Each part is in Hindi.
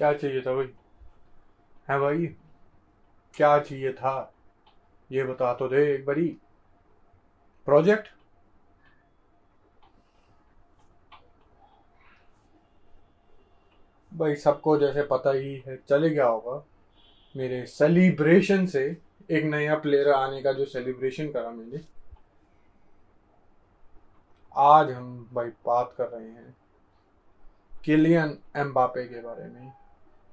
क्या चाहिए था भाई? है भाई? क्या चाहिए था? ये बता तो दे एक बारी। प्रोजेक्ट भाई सबको जैसे पता ही है, चले गया होगा। मेरे सेलिब्रेशन से एक नया प्लेयर आने का जो सेलिब्रेशन करा मैंने। आज हम भाई बात कर रहे हैं किलियन एम्बापे के बारे में।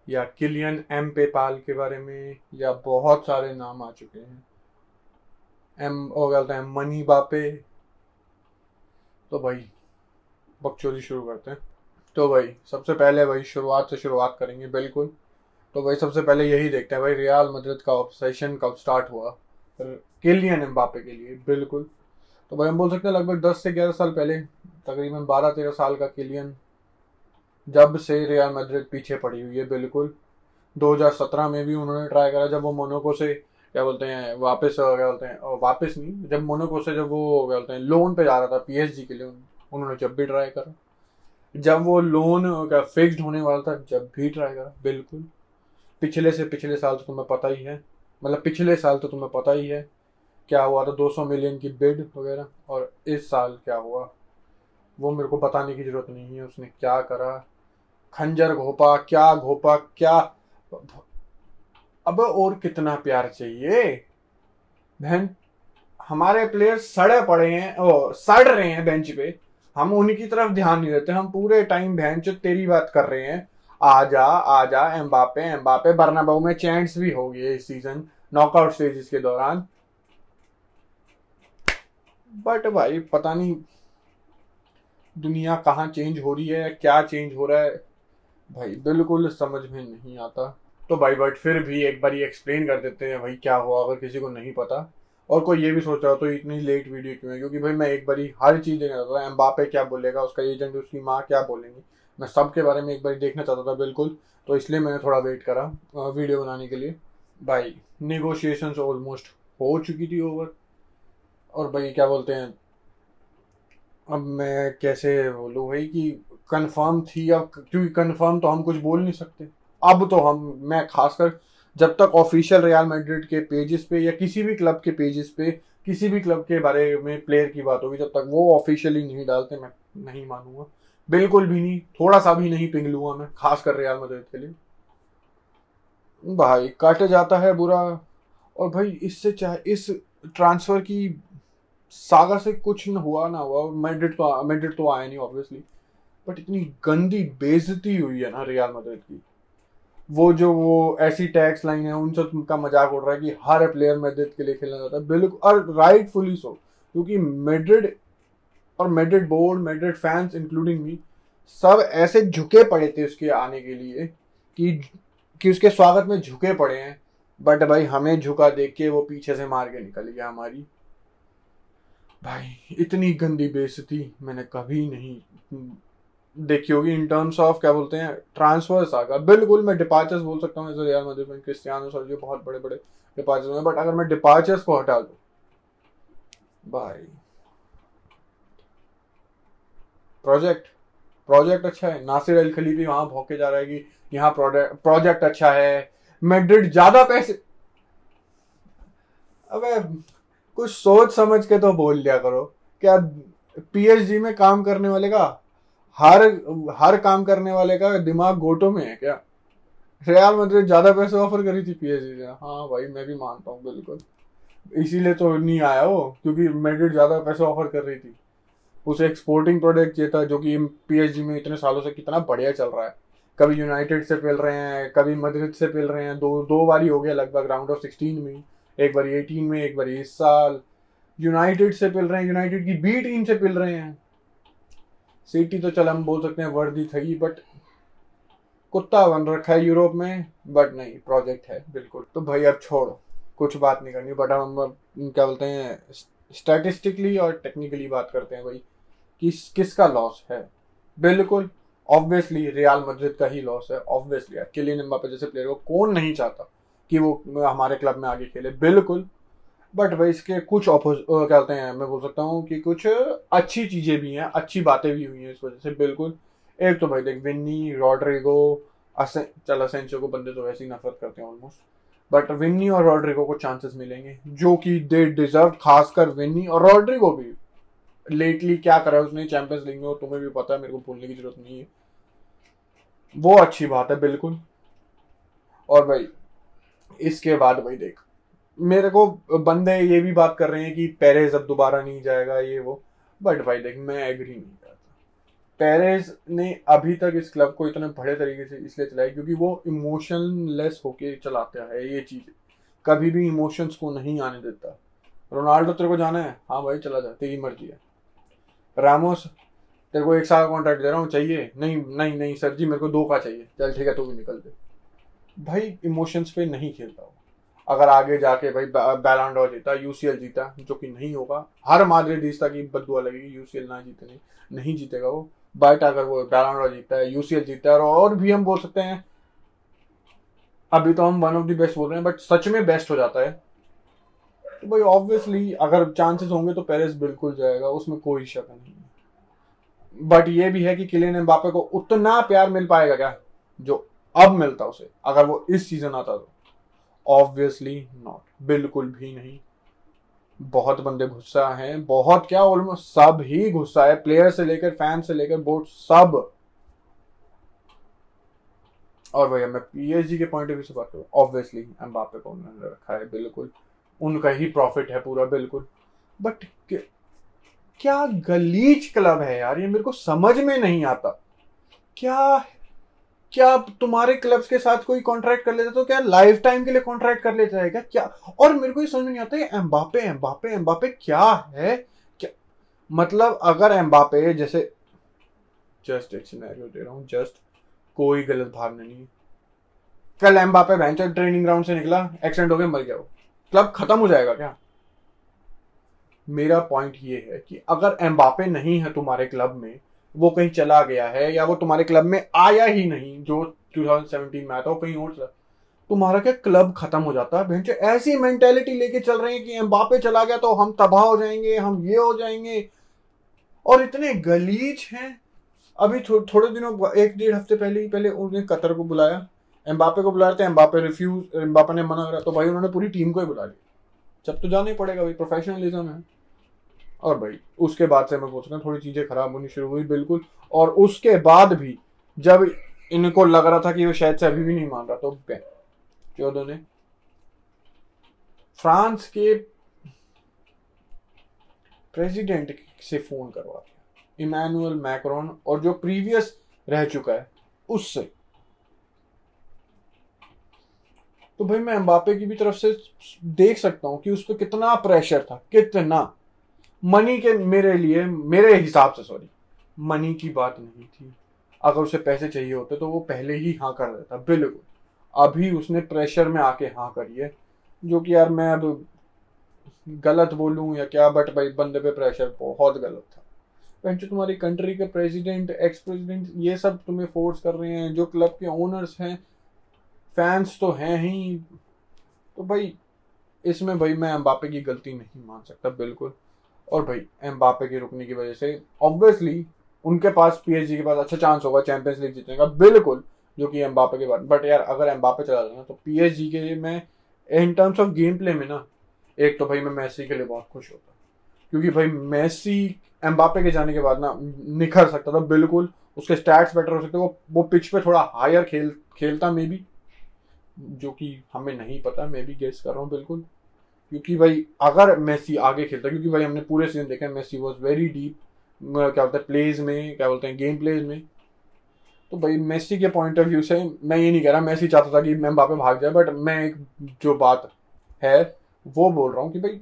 या किलियन एम पेपाल के बारे में, या बहुत सारे नाम आ चुके हैं। एम, वो कहते हैं मनी बापे। तो भाई, बकचोदी शुरू करते हैं। तो भाई, सबसे पहले भाई, शुरुआत से शुरुआत करेंगे, बिल्कुल। तो भाई, सबसे पहले यही देखते हैं भाई, रियाल मद्रिद का ऑब्सेशन कब स्टार्ट हुआ? किलियन एम्बापे के लिए, बिल्कुल। तो भाई, हम बोल सकते हैं लगभग दस से ग्यारह साल पहले, तकरीबन बारह तेरह साल का किलियन जब से रियाल मद्रिद पीछे पड़ी हुई है, बिल्कुल। 2017 में भी उन्होंने ट्राई करा, जब वो मोनोको से, क्या बोलते हैं, वापस, क्या बोलते हैं वापस नहीं, जब मोनोको से जब वो, क्या बोलते हैं लोन पे जा रहा था पीएसजी के लिए, उन्होंने जब भी ट्राई करा। जब वो लोन का फिक्स्ड होने वाला था, जब भी ट्राई करा, बिल्कुल। पिछले से पिछले साल तो तुम्हें पता ही है मतलब पिछले साल तो तुम्हें पता ही है, क्या हुआ था 200 मिलियन की बिड वगैरह, और इस साल क्या हुआ? वो मेरे को बताने की ज़रूरत नहीं है, उसने क्या करा। खंजर घोपा, क्या घोपा, क्या? अब और कितना प्यार चाहिए? बहन, हमारे प्लेयर सड़े पड़े हैं, ओ, सड़ रहे हैं बेंच पे। हम उनकी तरफ़ ध्यान नहीं देते, हम पूरे टाइम बहन जो तेरी बात कर रहे हैं। आ जा आजा आजा, एम्बापे एम्बापे, बर्नाबाऊ में चैंट्स भी हो गए इस सीज़न नॉकआउट स्टेजेस के दौरान। बट भाई, पता नहीं, दुनिया कहाँ चेंज हो रही है, क्या चेंज हो रहा है। भाई, बिल्कुल समझ में नहीं आता। तो भाई बट फिर भी एक बार ये एक्सप्लेन कर देते हैं भाई, क्या हुआ, अगर किसी को नहीं पता। और कोई ये भी सोच रहा हो तो इतनी लेट वीडियो क्यों है? क्योंकि भाई, मैं एक बारी हर चीज़ देखना चाहता था, एम्बापे क्या बोलेगा, उसका एजेंट उसकी माँ क्या बोलेंगी। मैं सब के बारे में एक बार देखना चाहता था, बिल्कुल। तो इसलिए मैंने थोड़ा वेट करा वीडियो बनाने के लिए। भाई निगोशिएशन ऑलमोस्ट हो चुकी थी ओवर और भाई, क्या बोलते हैं? अब मैं कैसे बोलूँ भाई, कि कंफर्म थी या क्योंकि कंफर्म तो हम कुछ बोल नहीं सकते। अब तो हम, मैं खासकर जब तक ऑफिशियल रियल मैड्रिड के पेजेस पे या किसी भी क्लब के पेजेस पे, किसी भी क्लब के बारे में प्लेयर की बात होगी, जब तक वो ऑफिशियली नहीं डालते, मैं नहीं मानूँगा। बिल्कुल भी नहीं, थोड़ा सा भी नहीं पिंग लूँगा मैं खास कर रियाल मैड्रिड के लिए। भाई, कट जाता है बुरा, और भाई इससे चाहे, इस ट्रांसफ़र की सागा से कुछ न हुआ ना हुआ मैड्रिड तो मैड्रिड तो आया नहीं ऑब्वियसली बट इतनी गंदी बेजती हुई है ना रियाल मैड्रिड की। वो जो वो ऐसी टैक्स लाइन है उनसे उनका मज़ाक उड़ रहा है कि हर प्लेयर मैड्रिड के लिए खेलना चाहता है। बिल्कुल, और राइटफुली सो क्योंकि मैड्रिड और Madrid board Madrid fans including me सब ऐसे झुके पड़े थे उसके आने के लिए कि कि उसके स्वागत में झुके पड़े हैं। बट भाई, हमें झुका देख के वो पीछे से मार के निकल गया हमारी। भाई, इतनी गंदी बेइज्जती मैंने कभी नहीं देखी होगी इन टर्म्स ऑफ़ क्या बोलते हैं? ट्रांसफर्स आगा बिल्कुल मैं डिपार्चर्स बोल सकता हूँ रियाल मैड्रिड में क्रिस्टियानो सर्जियो बहुत बड़े बड़े डिपार्चर्स हैं बट अगर मैं डिपार्चर्स को हटा दूँ, भाई। प्रोजेक्ट प्रोजेक्ट अच्छा है। नासिर अल खलीफी वहाँ भौके जा रहा है कि यहाँ प्रोजेक्ट अच्छा है। मैड्रिड ज़्यादा पैसे अबे, कुछ सोच समझ के तो बोल लिया करो। क्या पीएचडी में काम करने वाले का हर हर काम करने वाले का दिमाग गोटो में है क्या? रियाल मैड्रिड ज़्यादा पैसे ऑफ़र करी थी पीएचडी ने हाँ भाई, मैं भी मानता हूँ, बिल्कुल। इसीलिए तो नहीं आया वो, क्योंकि मैड्रिड ज़्यादा पैसे ऑफ़र कर रही थी। उसे एक्सपोर्टिंग प्रोडक्ट ये था, जो कि पीएचडी में इतने सालों से कितना बढ़िया चल रहा है। कभी यूनाइटेड से पेल रहे हैं, कभी मद्रिद से पेल रहे हैं, दो दो बारी हो गया लगभग राउंड ऑफ़ सिक्सटीन में एक बार एटीन में, एक बार इस साल। यूनाइटेड से पिल रहे हैं यूनाइटेड की बी टीम से पिल रहे हैं। सिटी तो चल हम बोल सकते हैं वर्दी थी बट कुत्ता बन रखा है यूरोप में बट नहीं प्रोजेक्ट है, बिल्कुल। तो भाई अब छोड़ो, कुछ बात नहीं करनी बट हम क्या बोलते हैं स्टैटिस्टिकली और टेक्निकली बात करते हैं भाई, किस, किसका लॉस है? बिल्कुल ऑब्वियसली रियाल मस्जिद का ही लॉस है ऑब्वियसली किलियन एम्बापे जैसे प्लेयर को कौन नहीं चाहता कि वो हमारे क्लब में आगे खेले, बिल्कुल। बट भाई इसके कुछ क्या कहते हैं, मैं बोल सकता हूँ कि कुछ अच्छी चीज़ें भी हैं, अच्छी बातें भी हुई हैं इस वजह से, बिल्कुल। एक तो भाई देख, विन्नी, रॉड्रिगो चल असेंचो को बंदे तो वैसे ही नफरत करते हैं ऑलमोस्ट बट विन्नी और रॉड्रिगो को चांसेस मिलेंगे, जो कि दे डिजर्व खासकर विन्नी और रॉड्रिगो भी। लेटली क्या करा है उसने चैंपियंस लीग में, तुम्हें भी पता है, मेरे को भूलने की ज़रूरत नहीं है। वो अच्छी बात है, बिल्कुल। और भाई, इसके बाद भाई देख मेरे को बंदे ये भी बात कर रहे हैं कि पेरेज अब दोबारा नहीं जाएगा, ये वो। बट भाई देख, मैं एग्री नहीं करता। पेरेज ने अभी तक इस क्लब को इतने बड़े तरीके से इसलिए चलाया क्योंकि वो इमोशन इमोशनलेस होके चलाता है ये चीज़। कभी भी इमोशंस को नहीं आने देता। रोनाल्डो तेरे को जाना है? हाँ भाई, चला जा, तेरी मर्ज़ी है। रामोस तेरे को एक साल का कॉन्ट्रैक्ट दे रहा हूँ, चाहिए? नहीं नहीं नहीं, सर जी, मेरे को दो का चाहिए। चल, ठीक है तो भी निकल दे। भाई इमोशंस पे नहीं खेलता वो। अगर आगे जाके भाई बैलांडोर जीता यूसीएल जीता, जो कि नहीं होगा, हर मादरे जीता की बदुआ लगेगी यूसीएल ना जीते नहीं नहीं जीतेगा वो। बट अगर वो बैलांडोर जीता है यूसीएल जीता है, और भी हम बोल सकते हैं। अभी तो हम वन ऑफ़ द बेस्ट बोल रहे हैं बट सच में बेस्ट हो जाता है। तो भाई ऑब्वियसली अगर चांसेस होंगे तो पेरिस बिल्कुल जाएगा, उसमें कोई शक नहीं बट ये भी है कि किलियन एम्बापे को उतना प्यार मिल पाएगा क्या, जो अब मिलता उसे, अगर वो इस सीज़न आता तो। ऑब्वियसली नॉट बिल्कुल भी नहीं। बहुत बंदे गुस्सा हैं। बहुत क्या ऑलमोस्ट सब ही गुस्सा है। प्लेयर से लेकर फ़ैन से लेकर बोर्ड सब। और भैया, मैं पीएसजी के पॉइंट ऑफ़ व्यू से बात करूँ। ऑब्वियसली एम्बापे को उन्होंने रखा है, बिल्कुल। उनका ही प्रॉफिट है पूरा, बिल्कुल। बट क्या गलीच क्लब है यार? ये मेरे को समझ में नहीं आता। क्या क्या तुम्हारे क्लब्स के साथ कोई कॉन्ट्रैक्ट कर लेता तो क्या लाइफ टाइम के लिए कॉन्ट्रैक्ट कर लेता है क्या? क्या और मेरे को ये समझ नहीं आता एम्बापे एम्बापे एम्बापे क्या है? क्या? मतलब अगर एम्बापे जैसे जस्ट एक सिनेरियो दे रहा हूँ जस्ट कोई गलत भावना नहीं कल एम्बापे वेंचर ट्रेनिंग ग्राउंड से निकला एक्सीडेंट हो गया, मर गया वो। क्लब खत्म हो जाएगा क्या? मेरा पॉइंट ये है कि अगर एम्बापे नहीं है तुम्हारे क्लब में वो कहीं चला गया है या वो तुम्हारे क्लब में आया ही नहीं जो 2017 में आया था वो कहीं और चला। तुम्हारा क्या क्लब खत्म हो जाता है भैंस ऐसी मेंटेलिटी लेके चल रहे हैं कि एम्बापे चला गया तो हम तबाह हो जाएँगे हम ये हो जाएँगे। और इतने गलीच हैं। अभी थो, थोड़े दिनों एक डेढ़ हफ़्ते पहले ही पहले उन्होंने कतर को बुलाया। एम्बापे को बुला रहे थे एम्बापे रिफ्यूज एम्बापे ने मना करा तो भाई उन्होंने पूरी टीम को ही बुला लिया। जब तो जाना ही पड़ेगा भाई प्रोफेशनलिज्म है। और भाई, उसके बाद से मैं सोच रहा थोड़ी चीज़ें खराब होनी शुरू हुई, बिल्कुल। और उसके बाद भी जब इनको लग रहा था कि वो शायद से अभी भी नहीं मान रहा तो चौदह ने? फ्रांस के प्रेसिडेंट से फ़ोन करवा दिया। इमैनुअल मैक्रोन, और जो प्रीवियस रह चुका है, उससे। तो भाई, मैं अंबापे की भी तरफ़ से देख सकता हूँ कि उस पर कितना प्रेशर था, कितना। मनी के मेरे लिए, मेरे हिसाब से सॉरी मनी की बात नहीं थी। अगर उसे पैसे चाहिए होते तो वो पहले ही हाँ कर देता, बिल्कुल। अभी उसने प्रेशर में आके हाँ करी है, जो कि यार मैं अब गलत बोलूँ या क्या बट भाई बंदे पे प्रेशर बहुत गलत था। जो तुम्हारी कंट्री के प्रेसिडेंट एक्स प्रेसिडेंट ये सब तुम्हें फोर्स कर रहे हैं, जो क्लब के ओनर्स हैं फैंस तो हैं ही। तो भाई, इसमें भाई मैं अम्बापे की गलती नहीं मान सकता, बिल्कुल। और भाई एम्बापे के रुकने की वजह से ऑब्वियसली उनके पास पीएचडी के पास अच्छा चांस होगा चैंपियंस लीग जीतने का, बिल्कुल, जो कि एम्बापे के बाद। बट यार, अगर एम्बापे चला जाए तो पीएचडी के लिए मैं in terms of game play में ना, एक तो भाई मैं मैसी के लिए बहुत खुश होता। क्योंकि भाई मैसी एम्बापे के जाने के बाद ना, निखर सकता था, बिल्कुल। उसके स्टैट्स बेटर हो सकते, वो वो पिच पे थोड़ा हायर खेल, खेलता मे भी जो कि हमें नहीं पता, मैं भी गेस कर रहा हूँ, बिल्कुल। क्योंकि भाई, अगर मेसी आगे खेलता, क्योंकि भाई हमने पूरे सीज़न देखा मेसी वॉज़ वेरी डीप क्या बोलते हैं प्लेज में, क्या बोलते हैं गेम प्लेज में। तो भाई, मेसी के पॉइंट ऑफ़ व्यू से मैं ये नहीं कह रहा, मेसी चाहता था कि मैं बापे भाग जाए बट मैं एक जो बात है, वो बोल रहा हूँ कि भाई,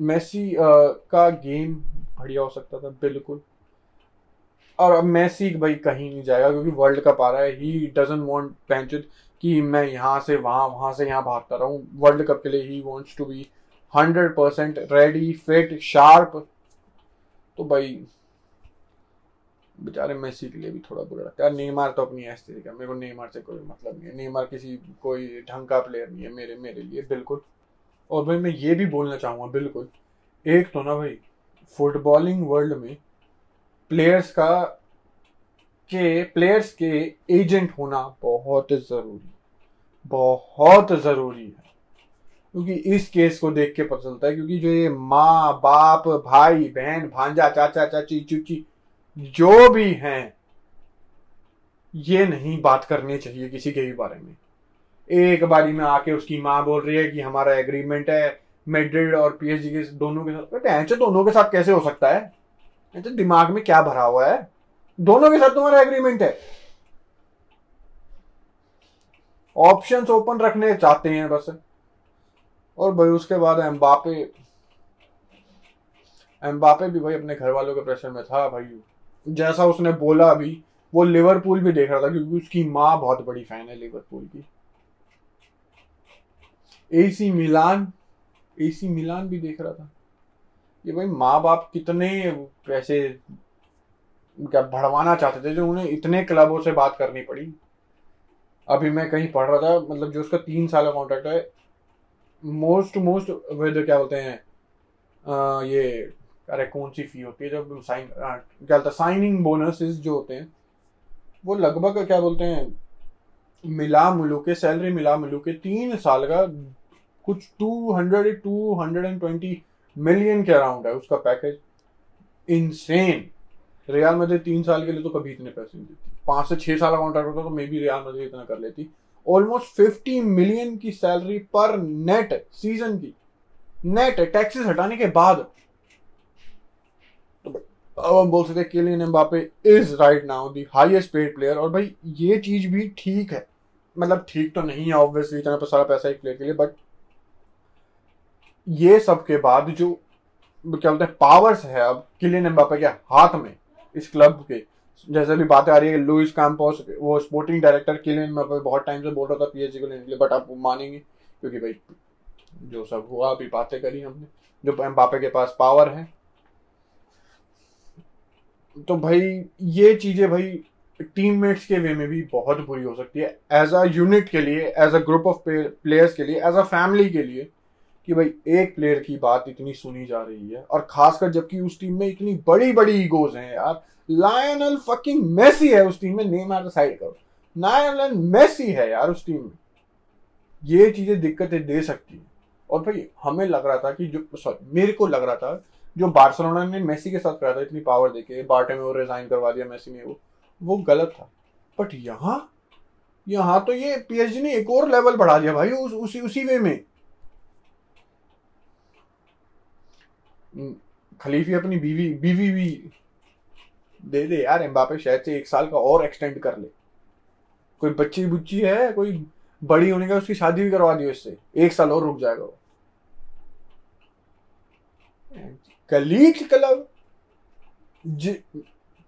मेसी का गेम बढ़िया हो सकता था, बिल्कुल। और अब मेसी भाई कहीं नहीं जाएगा, क्योंकि वर्ल्ड कप आ रहा है ही डजेंट वांट पेंचुद कि मैं यहाँ से, वहाँ वहाँ से यहाँ भागता रहूँ। वर्ल्ड कप के लिए ही wants to be hundred percent ready fit sharp तो भाई, बेचारे मेसी के लिए भी थोड़ा बुरा लगता है। नेमार तो अपनी ऐसी का मेरे को नेमार से कोई मतलब नहीं है। नेमार किसी, कोई ढंग का प्लेयर नहीं है मेरे मेरे लिए, बिल्कुल। और भाई मैं ये भी बोलना चाहूँगा, बिल्कुल। एक तो ना भाई फुटबॉलिंग वर्ल्ड में प्लेयर्स का के प्लेयर्स के एजेंट होना बहुत ज़रूरी बहुत ज़रूरी है। क्योंकि इस केस को देख के पता चलता है, क्योंकि जो ये माँ, बाप, भाई, बहन, भांजा, चाचा, चाची, चुची, जो भी हैं, ये नहीं बात करनी चाहिए किसी के भी बारे में। एक बारी में आके उसकी माँ बोल रही है कि हमारा एग्रीमेंट है मेड्रिड और पीएचडी के दोनों के साथ ऐसे दोनों के साथ कैसे हो सकता है? ऐसे दिमाग में क्या भरा हुआ है? दोनों के साथ तुम्हारा एग्रीमेंट है। ऑप्शंस ओपन रखने चाहते हैं बस। और भाई उसके बाद एम्बापे एम्बापे भी भाई अपने घर वालों के प्रेशर में था भाई। जैसा उसने बोला अभी, वो लिवरपूल भी देख रहा था क्योंकि उसकी माँ बहुत बड़ी फ़ैन है लिवरपूल की। एसी मिलान एसी मिलान भी देख रहा था। ये भाई माँ बाप कितने पैसे क्या भड़वाना चाहते थे, जो उन्हें इतने क्लबों से बात करनी पड़ी। अभी मैं कहीं पढ़ रहा था मतलब जो उसका तीन साल का कॉन्ट्रैक्ट है मोस्ट मोस्ट वेदर क्या बोलते हैं ये, अरे कौन सी फ़ी होती है जब साइन क्या बोलते साइनिंग बोनसेस जो होते हैं, वो लगभग क्या बोलते हैं मिला मिलू के सैलरी मिला मिलू के तीन साल का कुछ two hundred two hundred and twenty million के अराउंड है उसका पैकेज इनसेन रियाल मदद तीन साल के लिए तो कभी इतने पैसे नहीं देती। पाँच से छह साल का कॉन्ट्रैक्ट होता तो मे बी रियाल मदद इतना कर लेती। ऑलमोस्ट फिफ्टी मिलियन की सैलरी पर नेट सीज़न की। नेट टैक्सेस हटाने के बाद। तो अब हम बोल सकते हैं Kylian Mbappe is right now the highest paid player और भाई ये चीज़ भी ठीक है। मतलब ठीक तो नहीं है ऑब्वियसली इतना सारा पैसा एक प्लेयर के लिए बट ये सब के बाद जो, क्या बोलते हैं पावर्स है अब किलियन एम्बापे के हाथ में। इस क्लब के। जैसे भी बातें आ रही है लुइस कैंपोस वो स्पोर्टिंग डायरेक्टर किलियन एम्बापे बहुत टाइम से बोल रहा था पीएचडी को लेने के लिए बट आप मानेंगे, क्योंकि भाई जो सब हुआ, अभी बातें करी हमने। जो एम्बापे के पास पावर है। तो भाई, ये चीज़ें भाई टीममेट्स के वे में भी बहुत बुरी हो सकती है एज अ यूनिट के लिए as a group of players के लिए एज अ फैमिली के लिए। कि भाई एक प्लेयर की बात इतनी सुनी जा रही है और खासकर जबकि उस टीम में इतनी बड़ी बड़ी ईगोज हैं यार। लायनल फकिंग मेसी है उस टीम में नेम आर साइड करो। लायनल मेसी है यार उस टीम में। ये चीज़ें दिक्कतें दे सकती है। और भाई हमें लग रहा था कि जो सॉरी मेरे को लग रहा था जो बार्सिलोना ने मेसी के साथ करा था इतनी पावर देके बार्टे में वो रिजाइन करवा दिया मेसी ने वो वो गलत था। बट यहाँ यहाँ तो ये पीएचडी ने एक और लेवल बढ़ा दिया भाई उस, उसी उसी वे में। खलीफी अपनी बीवी बीवी भी दे दे यार, एम्बापे शायद से एक साल का और एक्सटेंड कर ले। कोई बच्ची बुच्ची है, कोई बड़ी होने का उसकी शादी भी करवा दियो इससे। एक साल और रुक जाएगा वो। कलीग क्लब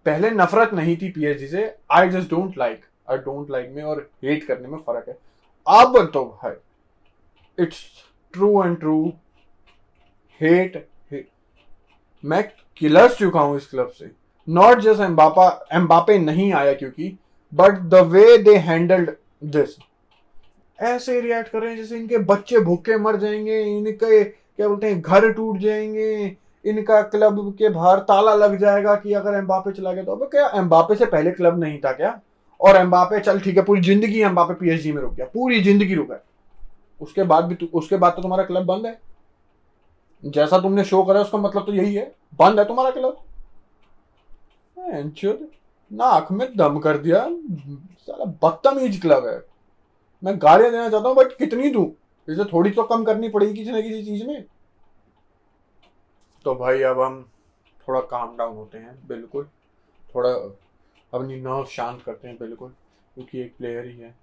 पहले नफरत नहीं थी पीएचडी से। I just don't like I don't like में और हेट करने में फ़र्क है। अब तो है it's true and true hate मैं किलर्स चुका हूँ इस क्लब से। नॉट जस्ट एम्बापा एम्बापे नहीं आया क्योंकि but the way they handled this ऐसे रिएक्ट कर रहे हैं जैसे इनके बच्चे भूखे मर जाएँगे, इनके, क्या बोलते हैं, घर टूट जाएँगे, इनका क्लब के बाहर ताला लग जाएगा कि अगर एम्बापे चला गया तो। अब क्या एम्बापे से पहले क्लब नहीं था क्या? और एम्बापे चल ठीक है, पूरी ज़िंदगी एम्बापे पीएचडी में रुक गया, पूरी ज़िंदगी रुका उसके बाद भी उसके बाद तो तुम्हारा क्लब बंद है। जैसा तुमने शो करा उसका मतलब तो यही है। बंद है तुम्हारा क्लब नाक में दम कर दिया। साला बदतमीज क्लब है। मैं गालियाँ देना चाहता हूँ बट कितनी दू? इसे थोड़ी तो कम करनी पड़ेगी किसी ना किसी चीज़ में। तो भाई, अब हम थोड़ा काम डाउन होते हैं, बिल्कुल। थोड़ा अपनी नर्व शांत करते हैं, बिल्कुल, क्योंकि एक प्लेयर ही है।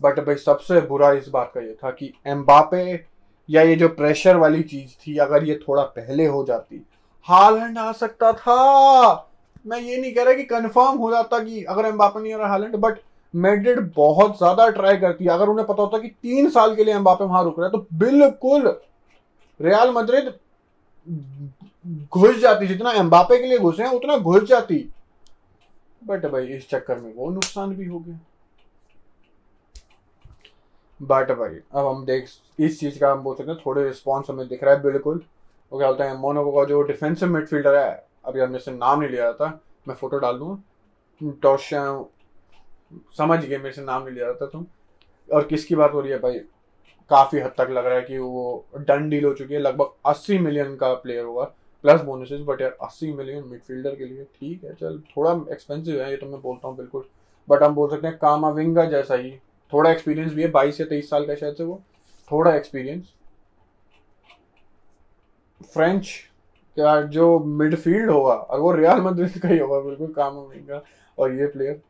बट भाई, सबसे बुरा इस बात का ये था कि एम्बापे या ये जो प्रेशर वाली चीज़ थी, अगर ये थोड़ा पहले हो जाती हालैंड आ सकता था। मैं ये नहीं कह रहा कि कंफर्म हो जाता कि अगर एम्बापे नहीं आ रहा हालैंड बट मेड्रिड बहुत ज़्यादा ट्राई करती अगर उन्हें पता होता कि तीन साल के लिए एम्बापे वहाँ रुक रहा है तो बिल्कुल रियाल मद्रिद घुस जाती। जितना एम्बापे के लिए घुसे हैं, उतना घुस जाती। बट भाई, इस चक्कर में वो नुकसान भी हो गया। बट भाई, अब हम देख, इस चीज़ का हम बोल सकते हैं, थोड़े रिस्पॉन्स हमें दिख रहा है, बिल्कुल। वो क्या बोलते हैं मोनोको का जो डिफेंसिव मिडफील्डर है, अभी हमने से नाम नहीं लिया था, मैं फ़ोटो डाल दूँगा टॉश समझ गए, मेरे से नाम नहीं लिया था तुम। और किसकी बात हो रही है भाई? काफ़ी हद तक लग रहा है कि वो डन डील हो चुकी है, लगभग 80 मिलियन का प्लेयर होगा प्लस बोनसेस बट यार 80 मिलियन मिडफील्डर के लिए ठीक है, चल, थोड़ा एक्सपेंसिव है, ये तो मैं बोलता हूँ, बिल्कुल। बट हम बोल सकते हैं कामाविंगा जैसा ही थोड़ा एक्सपीरियंस भी है, बाईस या तेईस साल का शायद से वो। थोड़ा एक्सपीरियंस फ्रेंच का जो मिडफील्ड होगा, और वो रियाल मद्रिद का ही होगा, बिल्कुल काम कामाविंगा और ये प्लेयर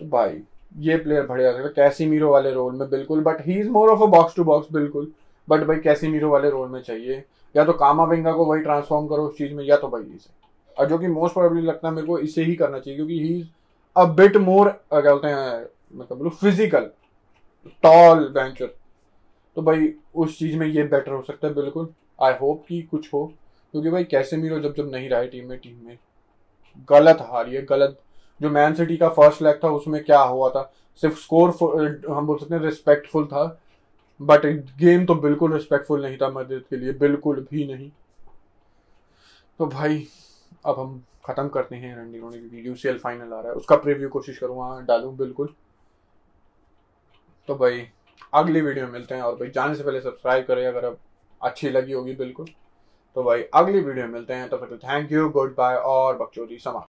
तो भाई, ये प्लेयर बढ़िया सकता कैसीमीरो वाले रोल में बिल्कुल but he is more of a box to box बिल्कुल। बट भाई कैसीमीरो वाले रोल में चाहिए। या तो कामाविंगा को वही ट्रांसफॉर्म करो उस चीज़ में, या तो भाई इसे। और जो कि मोस्ट प्रोबेबली लगता है मेरे को, इसे ही करना चाहिए, क्योंकि he is a bit more क्या बोलते हैं मतलब फ़िज़िकल टॉल बेंचर तो भाई, उस चीज़ में ये बेटर हो सकता है, बिल्कुल। आई होप कि कुछ हो, क्योंकि भाई, कैसे मीरो जब जब नहीं रहा है टीम में टीम में। गलत हारी है गलत। जो मैन सिटी का फ़र्स्ट लेग था, उसमें क्या हुआ था? सिर्फ़ स्कोर हम बोल सकते हैं रिस्पेक्टफुल था। बट गेम तो बिल्कुल रिस्पेक्टफुल नहीं था मदद के लिए, बिल्कुल भी नहीं। तो भाई, अब हम खत्म करते हैं रंडी रोनी क्योंकि यूसीएल फाइनल आ रहा है। उसका प्रीव्यू कोशिश करूँगा डालूँ, बिल्कुल। तो भाई, अगली वीडियो में मिलते हैं और भाई, जाने से पहले सब्सक्राइब करें अगर अब अच्छी लगी होगी, बिल्कुल। तो भाई, अगली वीडियो में मिलते हैं तो फिर थैंक यू गुड बाय और बकचोदी समा